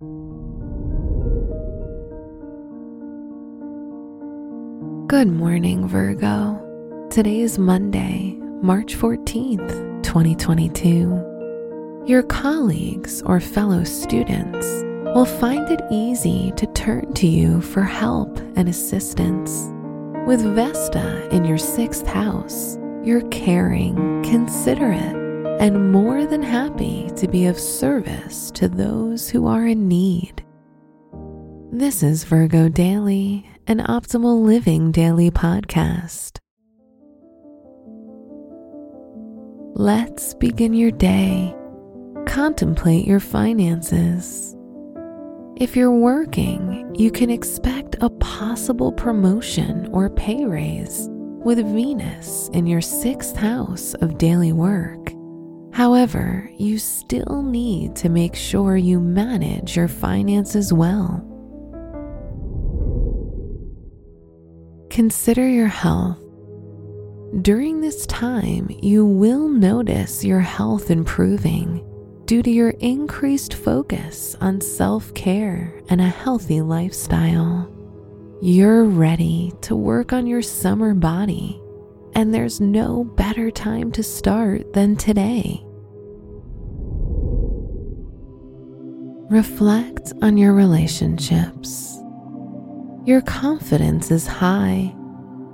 Good morning, Virgo. Today is Monday, March 14th, 2022. Your colleagues or fellow students will find it easy to turn to you for help and assistance. With Vesta in your sixth house, you're caring, considerate, and more than happy to be of service to those who are in need. This is Virgo Daily, an optimal living daily podcast. Let's begin your day. Contemplate your finances. If you're working, you can expect a possible promotion or pay raise with Venus in your sixth house of daily work. However, you still need to make sure you manage your finances well. Consider your health. During this time, you will notice your health improving due to your increased focus on self care and a healthy lifestyle. You're ready to work on your summer body, and there's no better time to start than today. Reflect on your relationships. Your confidence is high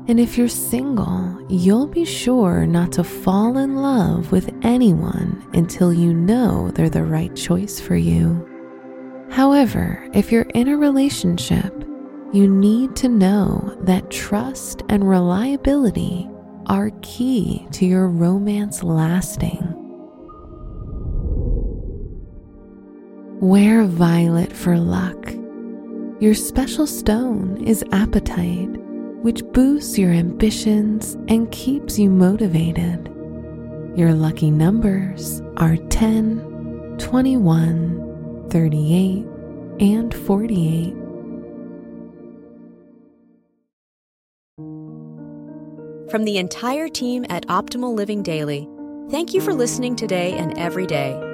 and if you're single, you'll be sure not to fall in love with anyone until you know they're the right choice for you. However, if you're in a relationship, you need to know that trust and reliability are key to your romance lasting. Wear violet for luck. Your special stone is apatite, which boosts your ambitions and keeps you motivated. Your lucky numbers are 10, 21, 38, and 48. From the entire team at Optimal Living Daily, thank you for listening today and every day.